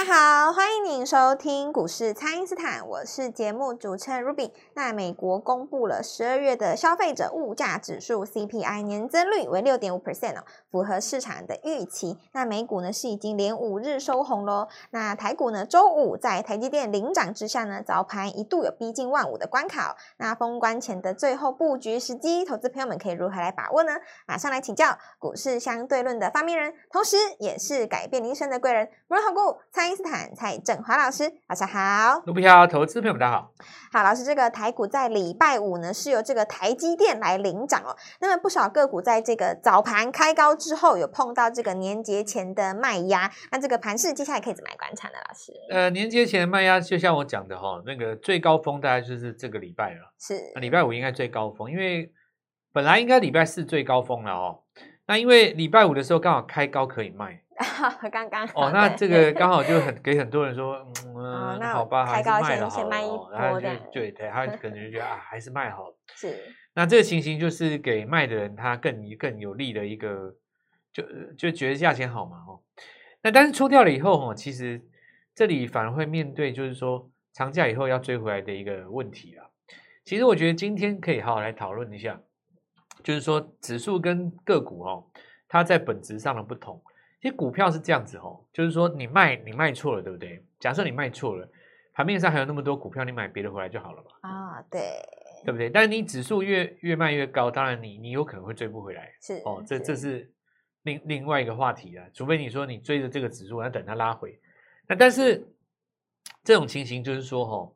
大家好，欢迎您收听股市蔡因斯坦，我是节目主持人 Ruby。那美国公布了十二月的消费者物价指数 CPI 年增率为六点五 percent 哦，符合市场的预期。那美股呢是已经连五日收红喽。那台股呢周五在台积电领涨之下呢，早盘一度有逼近万五的关卡。那封关前的最后布局时机，投资朋友们可以如何来把握呢？马上来请教股市相对论的发明人，同时也是改变您一生的贵人——摩尔投顾。蔡因斯坦、蔡正华老师，晚上好。卢比好，投资朋友们大家好。好，老师，这个台股在礼拜五呢是由这个台积电来领涨哦。那么不少个股在这个早盘开高之后，有碰到这个年节前的卖压。那这个盘势接下来可以怎么来观察呢？老师？呃，年节前的卖压就像我讲的哈、哦，那个最高峰大概就是这个礼拜了。是，礼拜五应该最高峰，因为本来应该礼拜四最高峰了哦。那因为礼拜五的时候刚好开高可以卖。刚刚哦，那这个刚好就很给很多人说，嗯，哦、那好吧，还是卖了好先卖一波然后就对对，他可能就觉得啊，还是卖好 了。是，那这个情形就是给卖的人他更更有利的一个，就就觉得价钱好嘛，哦。那但是出掉了以后，哦，其实这里反而会面对就是说长假以后要追回来的一个问题啊。其实我觉得今天可以好好来讨论一下，就是说指数跟个股哦，它在本质上的不同。其实股票是这样子哦，就是说你卖你卖错了，对不对？假设你卖错了，盘面上还有那么多股票，你买别的回来就好了嘛。啊，对，对不对？但是你指数越越卖越高，当然你你有可能会追不回来。是哦，这这是另另外一个话题了。除非你说你追着这个指数，要等它拉回。那但是这种情形就是说哈，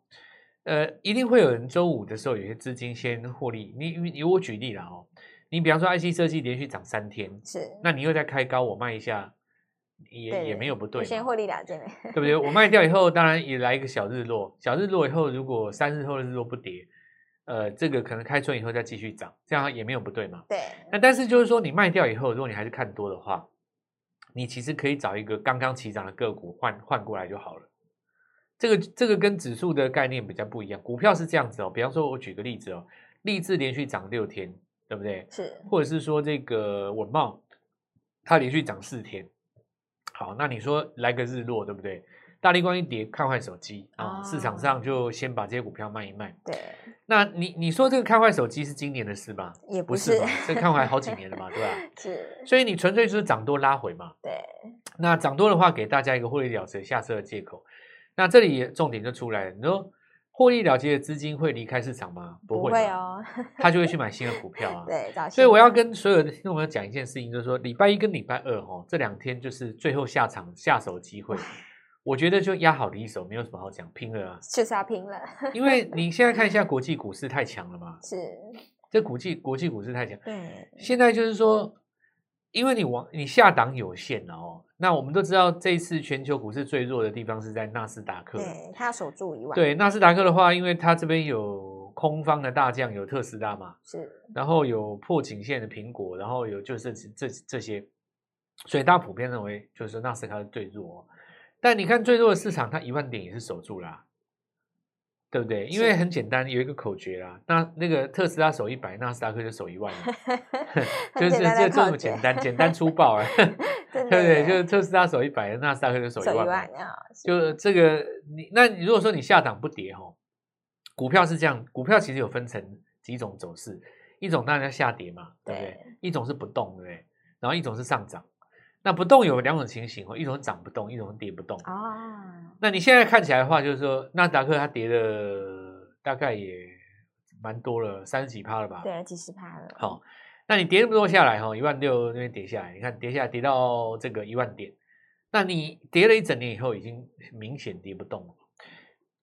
呃，一定会有人周五的时候有些资金先获利。你你我举例了哦。你比方说 IC 设计连续涨三天，是，那你又再开高，我卖一下，也对也没有不对，先获利了结，对不对？我卖掉以 后，当然也来一个小日落，小日落以后，如果三日后的日落不跌，呃，这个可能开春以后再继续涨，这样也没有不对嘛。对。那但是就是说，你卖掉以后，如果你还是看多的话，你其实可以找一个刚刚起涨的个股换换过来就好了。这个这个跟指数的概念比较不一样，股票是这样子哦。比方说，我举个例子哦，立志连续涨六天。对不对？是，或者是说这个稳懋，它连续涨四天，好，那你说来个日落，对不对？大力光一跌，看坏手机啊，市场上就先把这些股票卖一卖。对，那你你说这个看坏手机是今年的事吧？也不是，吧？这看坏好几 年了嘛，对吧？是，所以你纯粹就是涨多拉回嘛。对，那涨多的话，给大家一个获利了结下车的借口。那这里重点就出来了，你说。获利了结的资金会离开市场吗？不会，不会哦，他就会去买新的股票啊。对，所以我要跟所有的听众朋友讲一件事情，就是说礼拜一跟礼拜二哦，这两天就是最后下场下手机会，我觉得就压好离手，没有什么好讲，拼了啊，就是要拼了。因为 你现在看一下国际股市太强了嘛，是，这国际国际股市太强。对，现在就是说。因为你往你下档有限了哦，那我们都知道这一次全球股市最弱的地方是在纳斯达克，对，它守住一万。对，纳斯达克的话，因为它这边有空方的大将，有特斯拉嘛，是，然后有破颈线的苹果，然后有就是这这这些，所以大家普遍认为就是纳斯达克是最弱，但你看最弱的市场，它一万点也是守住啦、啊。对不对？因为很简单，有一个口诀啦。那那个特斯拉守一百，纳斯达克就守一万，就是就这么简单，简单粗暴啊 对不对？就是特斯拉守一百，纳斯达克就守一万。就这个你，那你如果说你下档不跌哈，股票是这样，股票其实有分成几种走势，一种当然要下跌嘛，对不对？一种是不动，对不对？然后一种是上涨。那不动有两种情形哦，一种是涨不动，一种是跌不动啊。那你现在看起来的话，就是说纳斯达克它跌了大概也蛮多了，三十几趴了吧？对，几十趴了。好，那你跌那么多下来哈，一万六那边跌下来，你看跌下来跌到这个一万点，那你跌了一整年以后，已经明显跌不动了。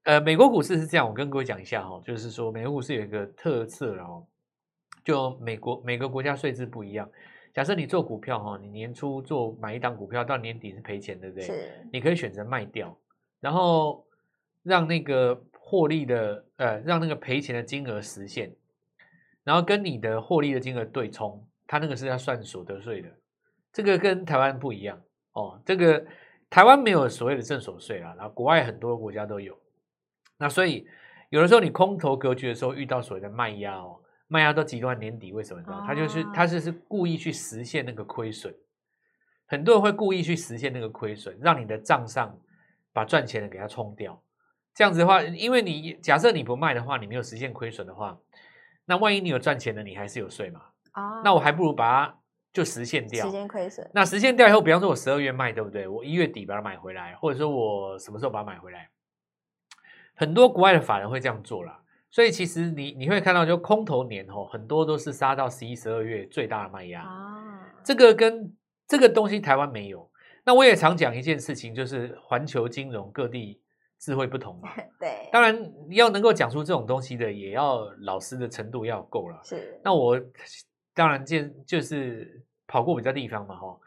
呃，美国股市是这样，我跟各位讲一下哈，就是说美国股市有一个特色哦，就美国每个国家税制不一样。假设你做股票哈，你年初做买一档股票，到年底是赔钱，对不对？是。你可以选择卖掉，然后让那个获利的呃，让那个赔钱的金额实现，然后跟你的获利的金额对冲，它那个是要算所得税的。这个跟台湾不一样哦，这个台湾没有所谓的正所税啊，然后国外很多国家都有。那所以有的时候你空头格局的时候遇到所谓的卖压哦。卖压都极端年底，为什么你知道？他就是他就是故意去实现那个亏损，很多人会故意去实现那个亏损，让你的账上把赚钱的给它冲掉。这样子的话，因为你假设你不卖的话，你没有实现亏损的话，那万一你有赚钱的，你还是有税嘛？哦，那我还不如把它就实现掉，实现亏损。那实现掉以后，比方说我十二月卖，对不对？我一月底把它买回来，或者说我什么时候把它买回来？很多国外的法人会这样做啦。所以其实你你会看到，就空头年吼，很多都是杀到十一、十二月最大的卖压。啊，这个跟这个东西台湾没有。那我也常讲一件事情，就是环球金融各地智慧不同嘛。对，当然要能够讲出这种东西的，也要老师的程度要够了。是。那我当然见就是跑过比较地方嘛，吼，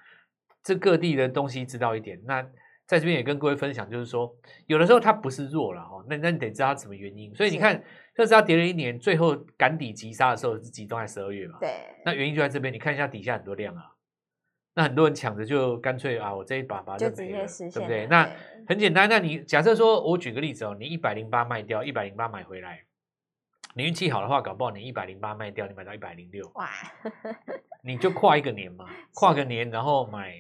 这各地的东西知道一点。那。在这边也跟各位分享，就是说，有的时候它不是弱了哦，那那你得知道它什么原因。所以你看，特斯拉跌了一年，最后赶底急杀的时候是集中在十二月嘛？对。那原因就在这边，你看一下底下很多量啊，那很多人抢着就干脆啊，我这一把把就没了，对不对？那很简单，那你假设说我举个例子哦，你一百零八卖掉，一百零八买回来，你运气好的话，搞不好你一百零八卖掉，你买到一百零六，哇，你就跨一个年嘛，跨个年然后买。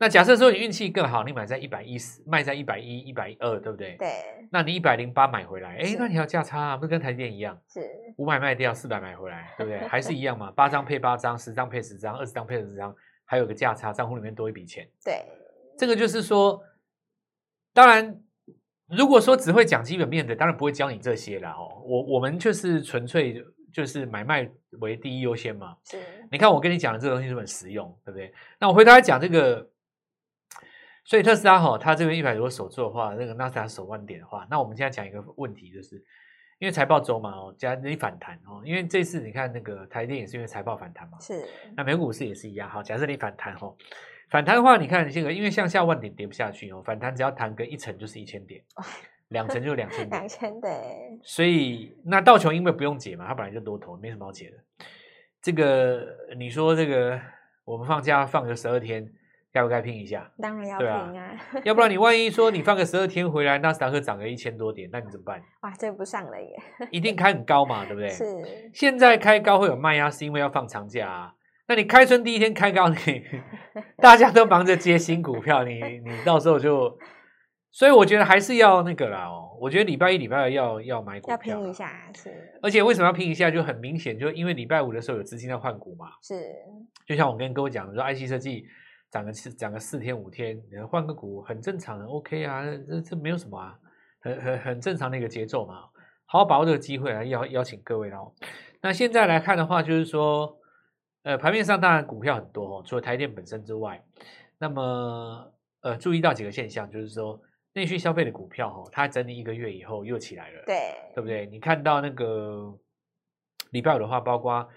那假设说你运气更好，你买在一百一十，卖在一百一、一百二，对不对？对。那你一百零八买回来，哎，那你要价差啊，不是跟台积电一样？是。五百卖掉，四百买回来，对不对？还是一样嘛？八张配八张，十张配十张，二十张配二十张，还有个价差，账户里面多一笔钱。对。这个就是说，当然，如果说只会讲基本面的，当然不会教你这些了哦。我我们就是纯粹就是买卖为第一优先嘛。是。你看我跟你讲的这个东西是很实用，对不对？那我回头来讲这个。所以特斯拉哈，它这边一百多守住的话，那个纳斯达克守万点的话，那我们现在讲一个问题，就是因为财报周嘛哦，加你反弹哦，因为这次你看那个台电也是因为财报反弹嘛，是。那美股市也是一样，好，假设你反弹哦，反弹的话，你看这个，因为向下万点跌不下去哦，反弹只要弹个一层就是一千点，两层就两千点，两千的。所以那道琼因为不用解嘛，它本来就多头，没什么好解的。这个你说这个我们放假放个十二天。该不该拼一下？当然要拼啊！啊要不然你万一说你放个 十二天回来，纳斯达克涨个一千多点，那你怎么办？哇，追不上了耶！一定开很高嘛，对不对？是。现在开高会有卖压，是因为要放长假啊。那你开春第一天开高，你 大家都忙着接新股票，你你到时候就……所以我觉得还是要那个啦哦。我觉得礼拜一、礼拜二要要买股票，要拼一下是。而且为什么要拼一下？就很明显，就因为礼拜五的时候有资金要换股嘛。是。就像我跟各位讲的说，IC 设计。涨个四涨个四天五天，你换个股很正常的，OK 啊，这这没有什么啊，很很很正常的一个节奏嘛。好好把握这个机会来邀邀请各位哦。那现在来看的话，就是说，呃，盘面上当然股票很多哦，除了台电本身之外，那么呃，注意到几个现象，就是说内需消费的股票哦，它整理一个月以后又起来了，对，对不对？你看到那个礼拜五的话，包括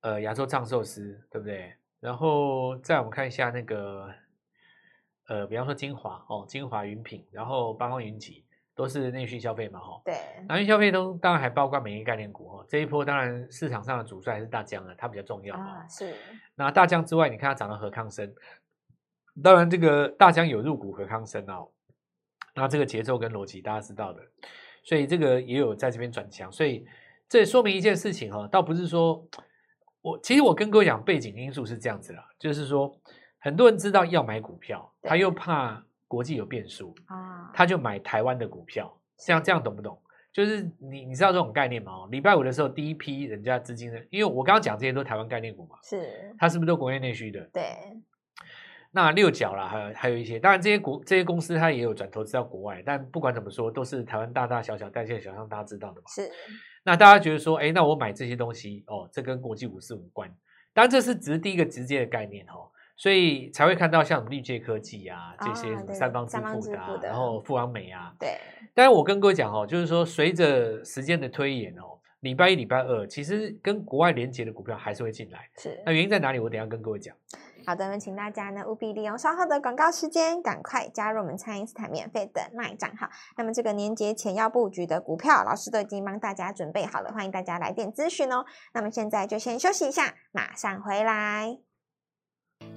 呃亚洲藏寿司，对不对？然后再我们看一下那个，呃，比方说精华哦，精华云品，然后八方云集都是内需消费嘛，哈。对。内需消费中当然还包括美元概念股哦。这一波当然市场上的主帅还是大疆啊，它比较重要啊。是。那大疆之外，你看它涨了和康生，当然这个大疆有入股和康生哦。那这个节奏跟逻辑大家知道的，所以这个也有在这边转强，所以这也说明一件事情哈，倒不是说。我其实我跟各位讲，背景因素是这样子啦，就是说很多人知道要买股票，他又怕国际有变数啊，他就买台湾的股票，这样这样懂不懂？就是你你知道这种概念吗？哦，礼拜五的时候第一批人家资金呢，因为我刚刚讲这些都是台湾概念股嘛，是它是不是都国内内需的？对。那六角啦，还有还有一些，当然这些股这些公司它也有转投资到国外，但不管怎么说，都是台湾大大小小代线小商大家知道的嘛。是。那大家觉得说，哎，那我买这些东西哦，这跟国际股市无关。当然，这是只是第一个直接的概念哦，所以才会看到像绿界科技啊这些什么三方支付的，啊，然后富邦美啊。对。但是我跟各位讲哦，就是说随着时间的推演哦，礼拜一、礼拜二其实跟国外连接的股票还是会进来。是。那原因在哪里？我等一下跟各位讲。好的，那请大家呢务必利用稍后的广告时间，赶快加入我们蔡因斯坦免费的 LINE 账号。那么这个年节前要布局的股票，老师都已经帮大家准备好了，欢迎大家来电咨询哦。那么现在就先休息一下，马上回来。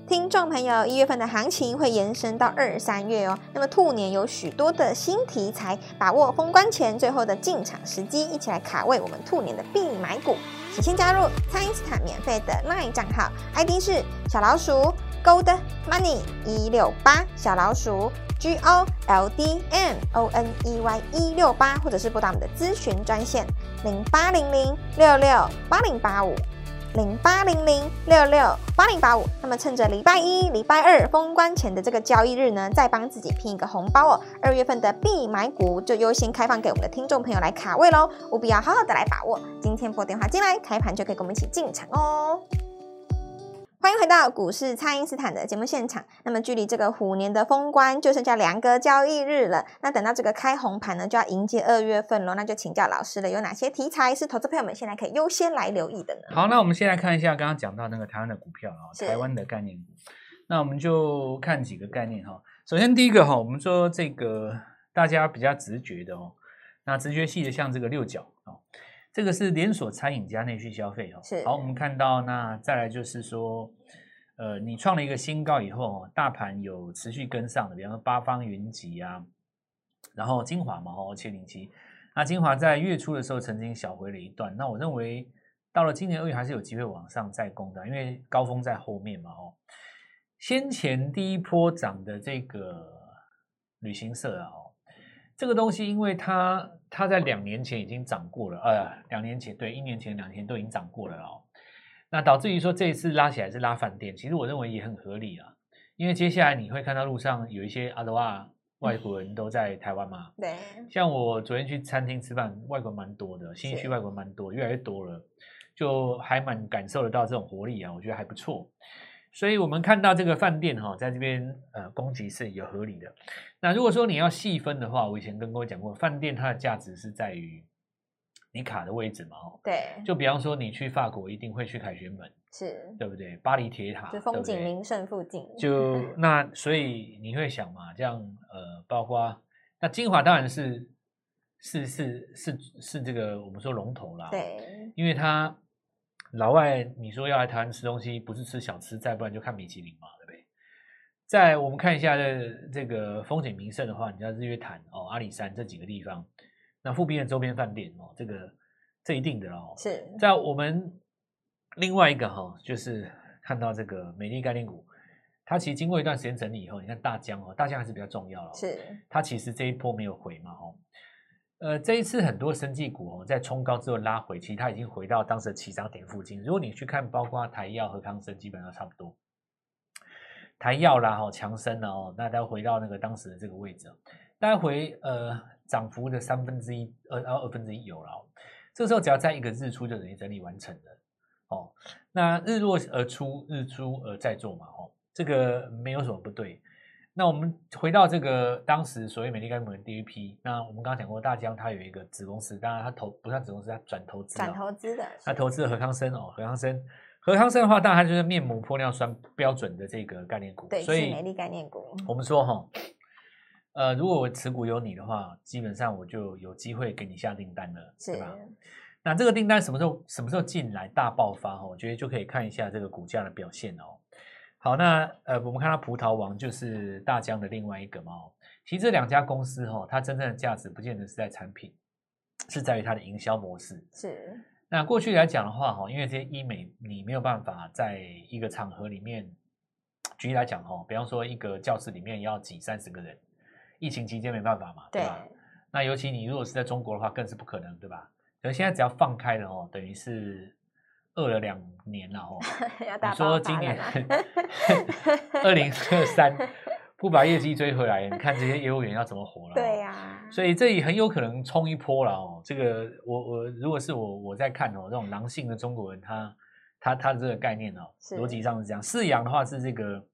听众朋友，一月份的行情会延伸到二三月哦。那么兔年有许多的新题材，把握封关前最后的进场时机，一起来卡位我们兔年的必买股。请先加入蔡因斯坦免费的 LINE 账号，ID 是小老鼠 Gold Money 一六八，小老鼠 G O L D M O N E Y 一六八，或者是拨打我们的咨询专线零八零零六六八零八五。零八零零六六八零八五，那么趁着礼拜一、礼拜二封关前的这个交易日呢，再帮自己拼一个红包哦。二月份的必买股就优先开放给我们的听众朋友来卡位喽，务必要好好的来把握。今天拨电话进来，开盘就可以跟我们一起进场哦。欢迎回到股市，蔡因斯坦的节目现场。那么距离这个虎年的封关就剩下两个交易日了。那等到这个开红盘呢，就要迎接二月份喽。那就请教老师了，有哪些题材是投资朋友们现在可以优先来留意的呢？好，那我们先来看一下刚刚讲到那个台湾的股票啊，台湾的概念股。那我们就看几个概念哈。首先第一个哈，我们说这个大家比较直觉的哦，那直觉系的像这个六角啊。这个是连锁餐饮加内需消费哦。是。好，我们看到那再来就是说，呃，你创了一个新高以后，大盘有持续跟上的，比方说八方云集啊，然后精华嘛，哦，七零七，那精华在月初的时候曾经小回了一段，那我认为到了今年二月还是有机会往上再攻的，因为高峰在后面嘛，哦，先前第一波涨的这个旅行社啊，哦，这个东西因为它。它在两年前已经涨过了，呃，两年前对，一年前、两年前都已经涨过了哦。那导致于说这一次拉起来是拉反店，其实我认为也很合理啊，因为接下来你会看到路上有一些阿德瓦外国人都在台湾嘛，对，像我昨天去餐厅吃饭，外国人蛮多的，新一区外国人蛮多，越来越多了，就还蛮感受得到这种活力啊，我觉得还不错。所以我们看到这个饭店哈，在这边呃供给是有合理的。那如果说你要细分的话，我以前跟各位讲过，饭店它的价值是在于你卡的位置嘛，哦，对。就比方说你去法国一定会去凯旋门，是对不对？巴黎铁塔，就风景名胜附近。就 那所以你会想嘛，这样呃，包括那精华当然是是是是是这个我们说龙头啦，对，因为它。老外，你说要来台湾吃东西，不是吃小吃，再不然就看米其林嘛，对不对？再我们看一下这这个风景名胜的话，你像日月潭哦、阿里山这几个地方，那附近的周边饭店哦，这个这一定的哦。是在我们另外一个哈、哦，就是看到这个美丽概念股，它其实经过一段时间整理以后，你看大江哦，大江还是比较重要了。是它其实这一波没有回嘛，哦。呃，这一次很多生技股哦，在冲高之后拉回，其实它已经回到当时的起涨点附近。如果你去看，包括台药和康生，基本上差不多。台药啦，哈，强生哦，那它回到那个当时的这个位置，大概回呃涨幅的三分之一，二二分之一有了。这时候只要在一个日出就等于整理完成了哦。那日落而出，日出而再做嘛，哦，这个没有什么不对。那我们回到这个当时所谓美丽概念股的第一批，那我们刚刚讲过，大江它有一个子公司，当然它投不算子公司，它转投资，转投资的，它投资了和康生哦，何康生，何康生的话，当然它就是面膜玻尿酸标准的这个概念股，对，所以美丽概念股，我们说哈，呃，如果我持股有你的话，基本上我就有机会给你下订单了，是吧？那这个订单什么时候什么时候进来大爆发哈？我觉得就可以看一下这个股价的表现哦。好，那呃，我们看到葡萄王就是大疆的另外一个嘛。其实这两家公司哈、哦，它真正的价值不见得是在产品，是在于它的营销模式。是。那过去来讲的话哈，因为这些医美你没有办法在一个场合里面，举例来讲哈，比方说一个教室里面要挤三十个人，疫情期间没办法嘛，对吧？那尤其你如果是在中国的话，更是不可能，对吧？可是现在只要放开了哦，等于是。饿了两年了哦，你说今年 二零二三不把业绩追回来，你看这些业务员要怎么活了？对呀、啊，所以这里很有可能冲一波了哦。这个我我如果是我我在看哦，这种狼性的中国人，他他他的这个概念哦，逻辑上是这样。四阳的话是这个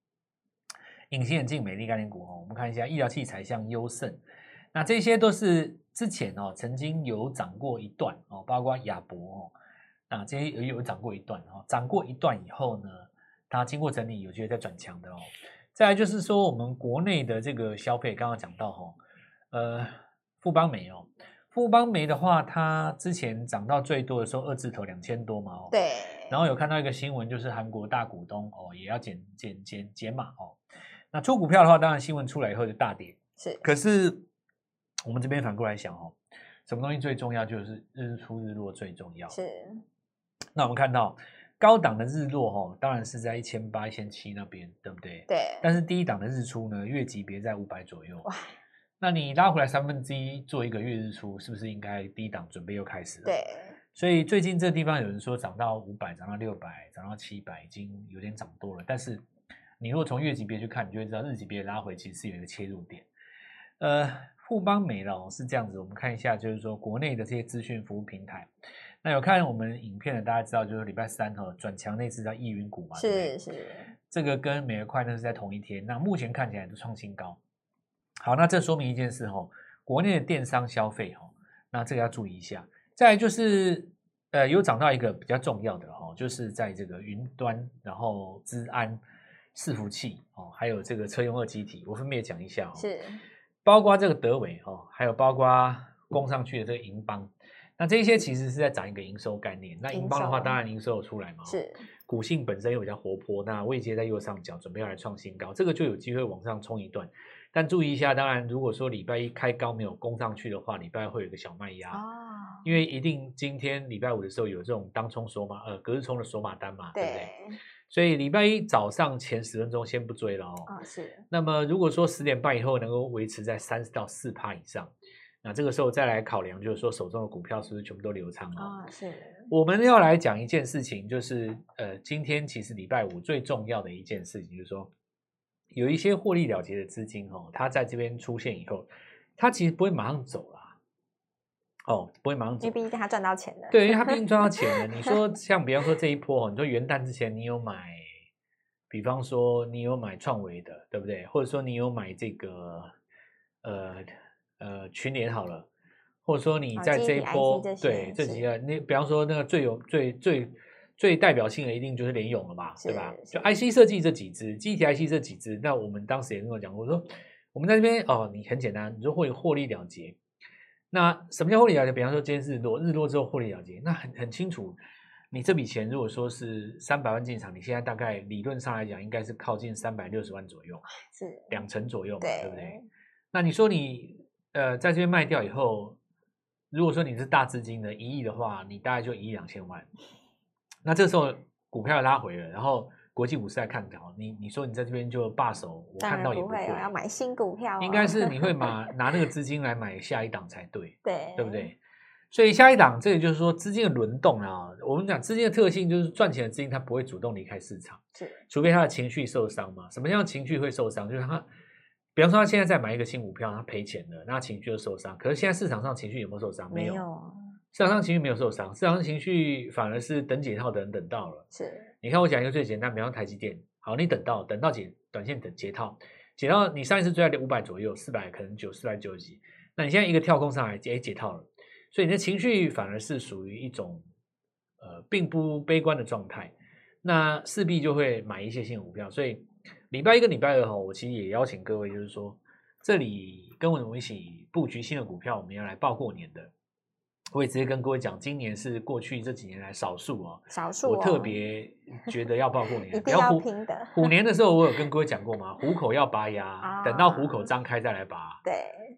隐形眼镜、美丽概念股哦。我们看一下医疗器材，像优胜，那这些都是之前哦曾经有涨过一段哦，包括亚博哦。啊，这些有有涨过一段哦，涨过一段以后呢，它经过整理，有机会再转强的哦。再来就是说，我们国内的这个消费，刚刚讲到哈，呃，富邦煤哦，富邦煤的话，它之前涨到最多的时候，二字头两千多嘛哦。对。然后有看到一个新闻，就是韩国大股东哦，也要减减减减码哦。那出股票的话，当然新闻出来以后就大跌。是。可是我们这边反过来想哦，什么东西最重要？就是日出日落最重要。是。那我们看到高档的日落哈，当然是在一千八、一千七那边，对不对？对。但是低档的日出呢，月级别在五百左右。哇，那你拉回来三分之一做一个月日出，是不是应该低档准备又开始了？对。所以最近这地方有人说涨到五百，涨到六百，涨到七百，已经有点涨多了。但是你如果从月级别去看，你就会知道日级别拉回其实是有一个切入点。呃，富邦美了是这样子，我们看一下，就是说国内的这些资讯服务平台。那有看我们影片的，大家知道就是礼拜三哈转强那次叫易云股嘛，是是，这个跟美而快那是在同一天。那目前看起来都创新高。好，那这说明一件事哈，国内的电商消费哈，那这个要注意一下。再来就是，呃，有涨到一个比较重要的哈，就是在这个云端，然后资安、伺服器哦，还有这个车用二极体，我分别讲一下哦。是，包括这个德伟哦，还有包括攻上去的这个银邦，那这些其实是在涨一个营收概念。那银邦的话，当然营收有出来嘛。是，股性本身又比较活泼，那位阶在右上角，准备要来创新高，这个就有机会往上冲一段。但注意一下，当然，如果说礼拜一开高没有攻上去的话，礼拜二会有一个小卖压，哦、因为一定今天礼拜五的时候有这种当冲锁马，呃，隔日冲的锁马单嘛，对，对不对？所以礼拜一早上前十分钟先不追了哦。啊、哦，是。那么如果说十点半以后能够维持在三十到四趴以上，那这个时候再来考量，就是说手中的股票是不是全部都流仓了？啊、哦，是。我们要来讲一件事情，就是呃，今天其实礼拜五最重要的一件事情，就是说。有一些获利了结的资金，哦，它在这边出现以后，它其实不会马上走啦，哦，不会马上走，因为毕竟它赚到钱了。对，因为它毕竟赚到钱了。你说像比方说这一波，你说元旦之前你有买，比方说你有买创维的，对不对？或者说你有买这个，呃呃群联好了，或者说你在这一波，哦、对这几个，你比方说那个最有最最。最代表性的一定就是联咏了嘛，对吧？就 IC 设计这几只，记忆体 IC 这几只，那我们当时也跟我讲过，我说我们在这边哦，你很简单，你说会获利了结。那什么叫获利了结？比方说今天日落，日落之后获利了结，那很很清楚，你这笔钱如果说是三百万进场，你现在大概理论上来讲应该是靠近三百六十万左右，是两成左右嘛，对，对不对？那你说你呃在这边卖掉以后，如果说你是大资金的一亿的话，你大概就一亿两千万。那这时候股票拉回了，然后国际股市在看涨，你你说你在这边就罢手，我看到也不会，要买新股票，应该是你会 拿拿那个资金来买下一档才对，对对不对？所以下一档，这个就是说资金的轮动啊。我们讲资金的特性就是赚钱的资金它不会主动离开市场，是，除非他的情绪受伤嘛。什么叫情绪会受伤？就是他，比方说他现在在买一个新股票，他赔钱了，那情绪就受伤。可是现在市场上情绪有没有受伤？没有。市场上情绪没有受伤，市场上情绪反而是等解套的人等到了。是，你看我讲一个最简单，比方台积电，好，你等到等到解短线等解套，解到你上一次追在五百左右，四百可能九四百九十几，那你现在一个跳空上来，哎解套了，所以你的情绪反而是属于一种呃并不悲观的状态，那势必就会买一些新股票。所以礼拜一跟礼拜二哈，我其实也邀请各位，就是说这里跟我们一起布局新的股票，我们要来报过年的。我也直接跟各位讲，今年是过去这几年来少数哦，少数、哦。我特别觉得要报过年，一定要拼的。虎年的时候，我有跟各位讲过吗？虎口要拔牙，啊、等到虎口张开再来拔，对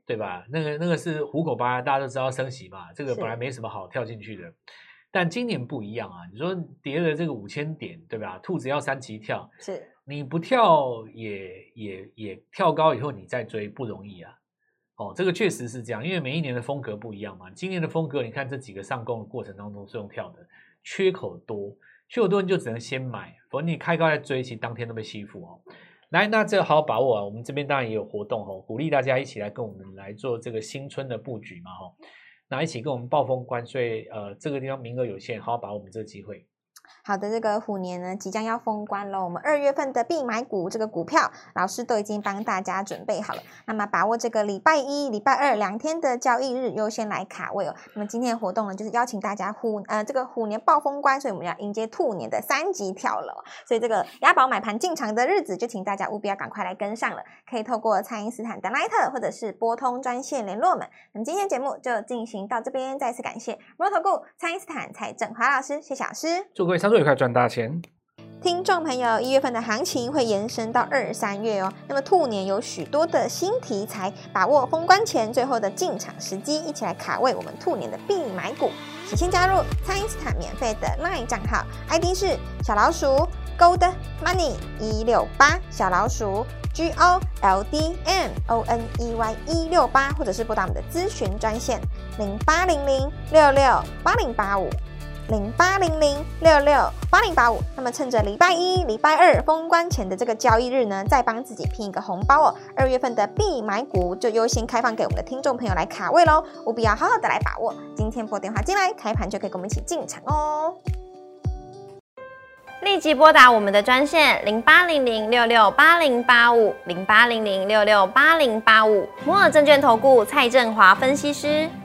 对吧？那个那个是虎口拔牙，大家都知道升息嘛，这个本来没什么好跳进去的。但今年不一样啊，你说跌了这个五千点，对吧？兔子要三级跳，是你不跳也也也跳高以后你再追不容易啊。哦，这个确实是这样，因为每一年的风格不一样嘛。今年的风格，你看这几个上攻的过程当中是用跳的，缺口多，缺口多你就只能先买，否则你开高再追，其实当天都被吸附哦。来，那这好好把握啊，我们这边当然也有活动哦，鼓励大家一起来跟我们来做这个新春的布局嘛，哈，那一起跟我们暴风关，税呃，这个地方名额有限，好好把握我们这个机会。好的，这个虎年呢即将要封关了，我们二月份的必买股这个股票，老师都已经帮大家准备好了。那么把握这个礼拜一、礼拜二两天的交易日，优先来卡位哦。那么今天的活动呢，就是邀请大家虎呃这个虎年暴封关，所以我们要迎接兔年的三级跳楼。所以这个押宝买盘进场的日子，就请大家务必要赶快来跟上了。可以透过蔡因斯坦的 LINE 或者是拨通专线联络我们。那么今天节目就进行到这边，再次感谢摩尔投顾蔡因斯坦蔡振华老师，谢谢老师，祝各操作愉快，赚大钱。听众朋友，一月份的行情会延伸到二三月哦。那么兔年有许多的新题材，把握封关前最后的进场时机，一起来卡位我们兔年的必买股。请先加入蔡因斯坦免费的 LINE 账号，ID 是小老鼠 Gold Money 一六八，小老鼠 G O L D M O N E Y 一六八，或者是拨打我们的咨询专线零八零零六六八零八五。零八零零六六八零八五，那么趁着礼拜一、礼拜二封关前的这个交易日呢，再帮自己拼一个红包哦。二月份的必买股就优先开放给我们的听众朋友来卡位喽，务必要好好的来把握。今天拨电话进来，开盘就可以跟我们一起进场哦。立即拨打我们的专线零八零零六六八零八五零八零零六六八零八五摩尔证券投顾蔡振华分析师。